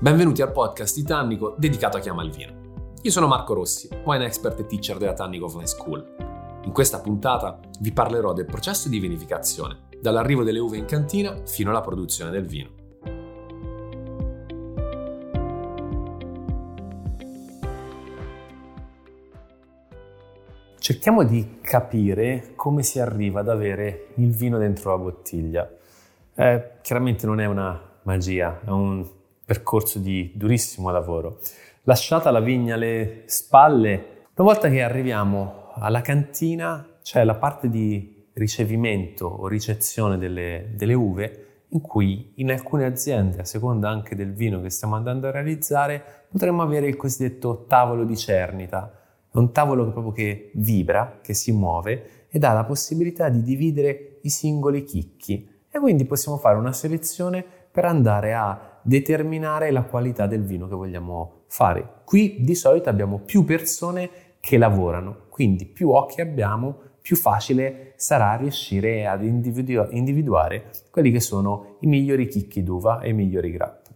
Benvenuti al podcast di Tannico dedicato a chi ama il vino. Io sono Marco Rossi, wine expert e teacher della Tannico Offline School. In questa puntata vi parlerò del processo di vinificazione, dall'arrivo delle uve in cantina fino alla produzione del vino. Cerchiamo di capire come si arriva ad avere il vino dentro la bottiglia. Eh, chiaramente non è una magia, è un percorso di durissimo lavoro. Lasciata la vigna alle spalle, una volta che arriviamo alla cantina c'è la parte di ricevimento o ricezione delle, delle uve in cui in alcune aziende, a seconda anche del vino che stiamo andando a realizzare, potremmo avere il cosiddetto tavolo di cernita. È un tavolo proprio che vibra, che si muove e dà la possibilità di dividere i singoli chicchi e quindi possiamo fare una selezione per andare a determinare la qualità del vino che vogliamo fare. Qui di solito abbiamo più persone che lavorano, quindi più occhi abbiamo, più facile sarà riuscire ad individu- individuare quelli che sono i migliori chicchi d'uva e i migliori grappi.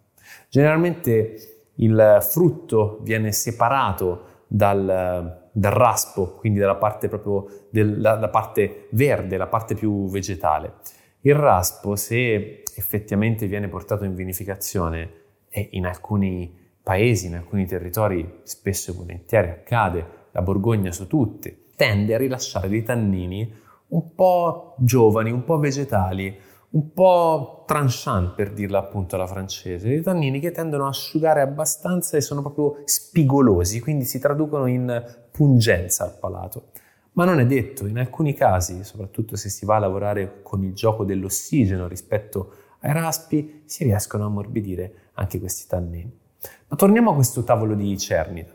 Generalmente il frutto viene separato dal, dal raspo, quindi dalla parte proprio della parte verde, la parte più vegetale. Il raspo, se effettivamente viene portato in vinificazione, e in alcuni paesi, in alcuni territori, spesso e volentieri accade, la Borgogna su tutte, tende a rilasciare dei tannini un po' giovani, un po' vegetali, un po' tranchant per dirla appunto alla francese, dei tannini che tendono a asciugare abbastanza e sono proprio spigolosi, quindi si traducono in pungenza al palato. Ma non è detto, in alcuni casi, soprattutto se si va a lavorare con il gioco dell'ossigeno rispetto ai raspi, si riescono a ammorbidire anche questi tannini. Ma torniamo a questo tavolo di cernita.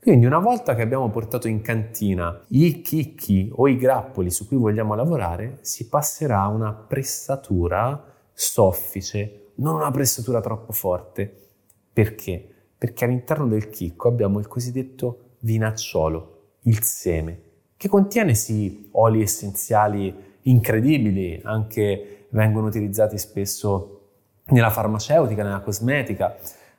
Quindi una volta che abbiamo portato in cantina i chicchi o i grappoli su cui vogliamo lavorare, si passerà a una pressatura soffice, non una pressatura troppo forte. Perché? Perché all'interno del chicco abbiamo il cosiddetto vinacciolo, il seme, che contiene sì oli essenziali incredibili, anche vengono utilizzati spesso nella farmaceutica, nella cosmetica,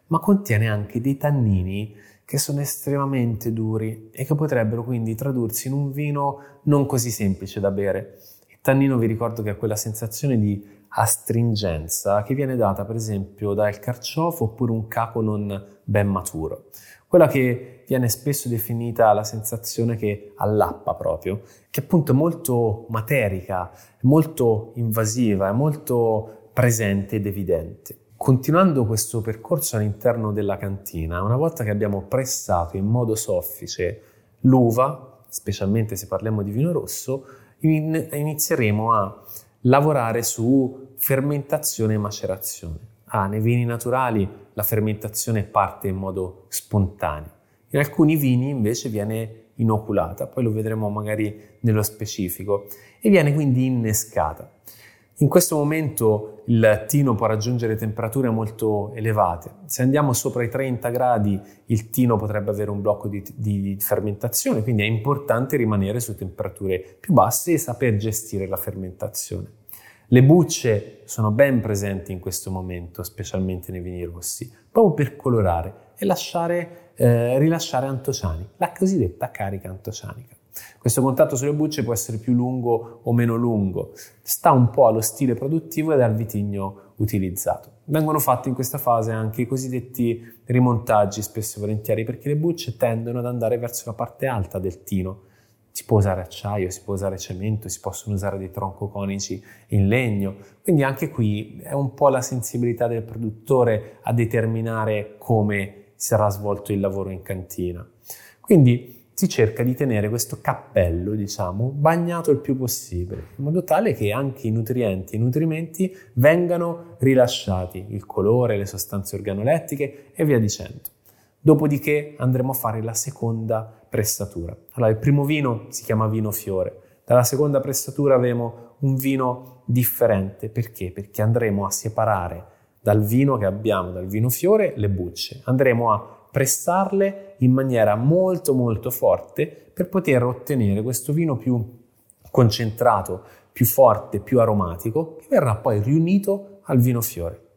ma contiene anche dei tannini che sono estremamente duri e che potrebbero quindi tradursi in un vino non così semplice da bere. Il tannino vi ricordo che ha quella sensazione di astringenza che viene data per esempio dal carciofo oppure un capo non ben maturo. Quella che viene spesso definita la sensazione che allappa proprio, che appunto è molto materica, molto invasiva, è molto presente ed evidente. Continuando questo percorso all'interno della cantina, una volta che abbiamo pressato in modo soffice l'uva, specialmente se parliamo di vino rosso, inizieremo a lavorare su fermentazione e macerazione. Ah, nei vini naturali la fermentazione parte in modo spontaneo. In alcuni vini invece viene inoculata, poi lo vedremo magari nello specifico, e viene quindi innescata. In questo momento il tino può raggiungere temperature molto elevate. Se andiamo sopra i 30 gradi il tino potrebbe avere un blocco di, di, fermentazione, quindi è importante rimanere su temperature più basse e saper gestire la fermentazione. Le bucce sono ben presenti in questo momento, specialmente nei vini rossi, proprio per colorare e lasciare, eh, rilasciare antociani, la cosiddetta carica antocianica. Questo contatto sulle bucce può essere più lungo o meno lungo, sta un po' allo stile produttivo ed al vitigno utilizzato. Vengono fatti in questa fase anche i cosiddetti rimontaggi, spesso e volentieri, perché le bucce tendono ad andare verso la parte alta del tino, si può usare acciaio, si può usare cemento, si possono usare dei troncoconici in legno. Quindi anche qui è un po' la sensibilità del produttore a determinare come sarà svolto il lavoro in cantina. Quindi si cerca di tenere questo cappello, diciamo, bagnato il più possibile, in modo tale che anche i nutrienti e i nutrimenti vengano rilasciati, il colore, le sostanze organolettiche e via dicendo. Dopodiché andremo a fare la seconda pressatura. Allora, il primo vino si chiama vino fiore. Dalla seconda pressatura avremo un vino differente. Perché? Perché andremo a separare dal vino che abbiamo, dal vino fiore, le bucce. Andremo a pressarle in maniera molto molto forte per poter ottenere questo vino più concentrato, più forte, più aromatico, che verrà poi riunito al vino fiore.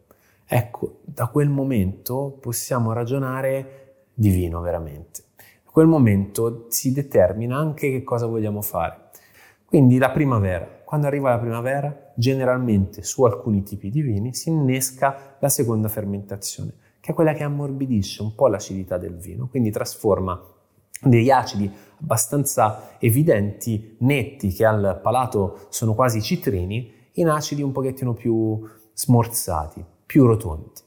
ecco, da quel momento possiamo ragionare di vino veramente. Da quel momento si determina anche che cosa vogliamo fare. Quindi la primavera, quando arriva la primavera, generalmente su alcuni tipi di vini si innesca la seconda fermentazione, che è quella che ammorbidisce un po' l'acidità del vino, quindi trasforma degli acidi abbastanza evidenti, netti, che al palato sono quasi citrini, in acidi un pochettino più smorzati, più rotondi.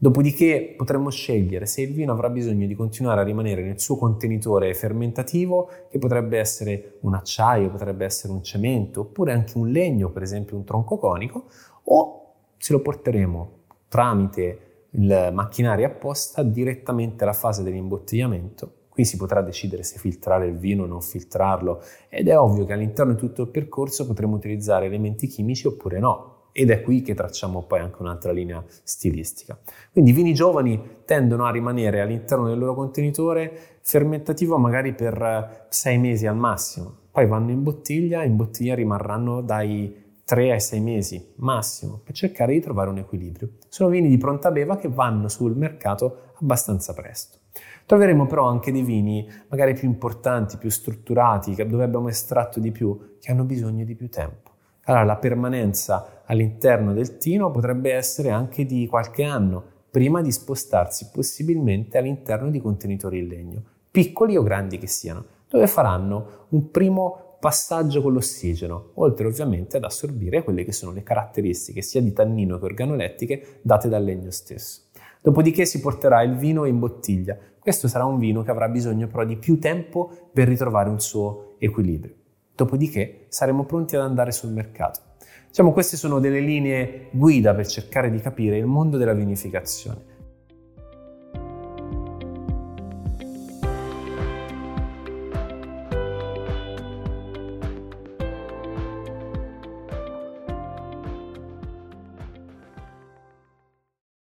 Dopodiché potremmo scegliere se il vino avrà bisogno di continuare a rimanere nel suo contenitore fermentativo, che potrebbe essere un acciaio, potrebbe essere un cemento, oppure anche un legno, per esempio un tronco conico, o se lo porteremo tramite il macchinario apposta direttamente alla fase dell'imbottigliamento Qui si potrà decidere se filtrare il vino o non filtrarlo ed è ovvio che all'interno di tutto il percorso potremo utilizzare elementi chimici oppure no. Ed è qui che tracciamo poi anche un'altra linea stilistica. Quindi i vini giovani tendono a rimanere all'interno del loro contenitore fermentativo magari per sei mesi al massimo. Poi vanno in bottiglia, in bottiglia rimarranno dai 3 ai 6 mesi massimo per cercare di trovare un equilibrio. Sono vini di pronta beva che vanno sul mercato abbastanza presto. Troveremo però anche dei vini magari più importanti, più strutturati, dove abbiamo estratto di più, che hanno bisogno di più tempo. Allora la permanenza all'interno del tino potrebbe essere anche di qualche anno, prima di spostarsi possibilmente all'interno di contenitori in legno, piccoli o grandi che siano, dove faranno un primo passaggio con l'ossigeno, oltre ovviamente ad assorbire quelle che sono le caratteristiche sia di tannino che organolettiche date dal legno stesso. Dopodiché si porterà il vino in bottiglia. Questo sarà un vino che avrà bisogno però di più tempo per ritrovare un suo equilibrio. Dopodiché saremo pronti ad andare sul mercato. Diciamo queste sono delle linee guida per cercare di capire il mondo della vinificazione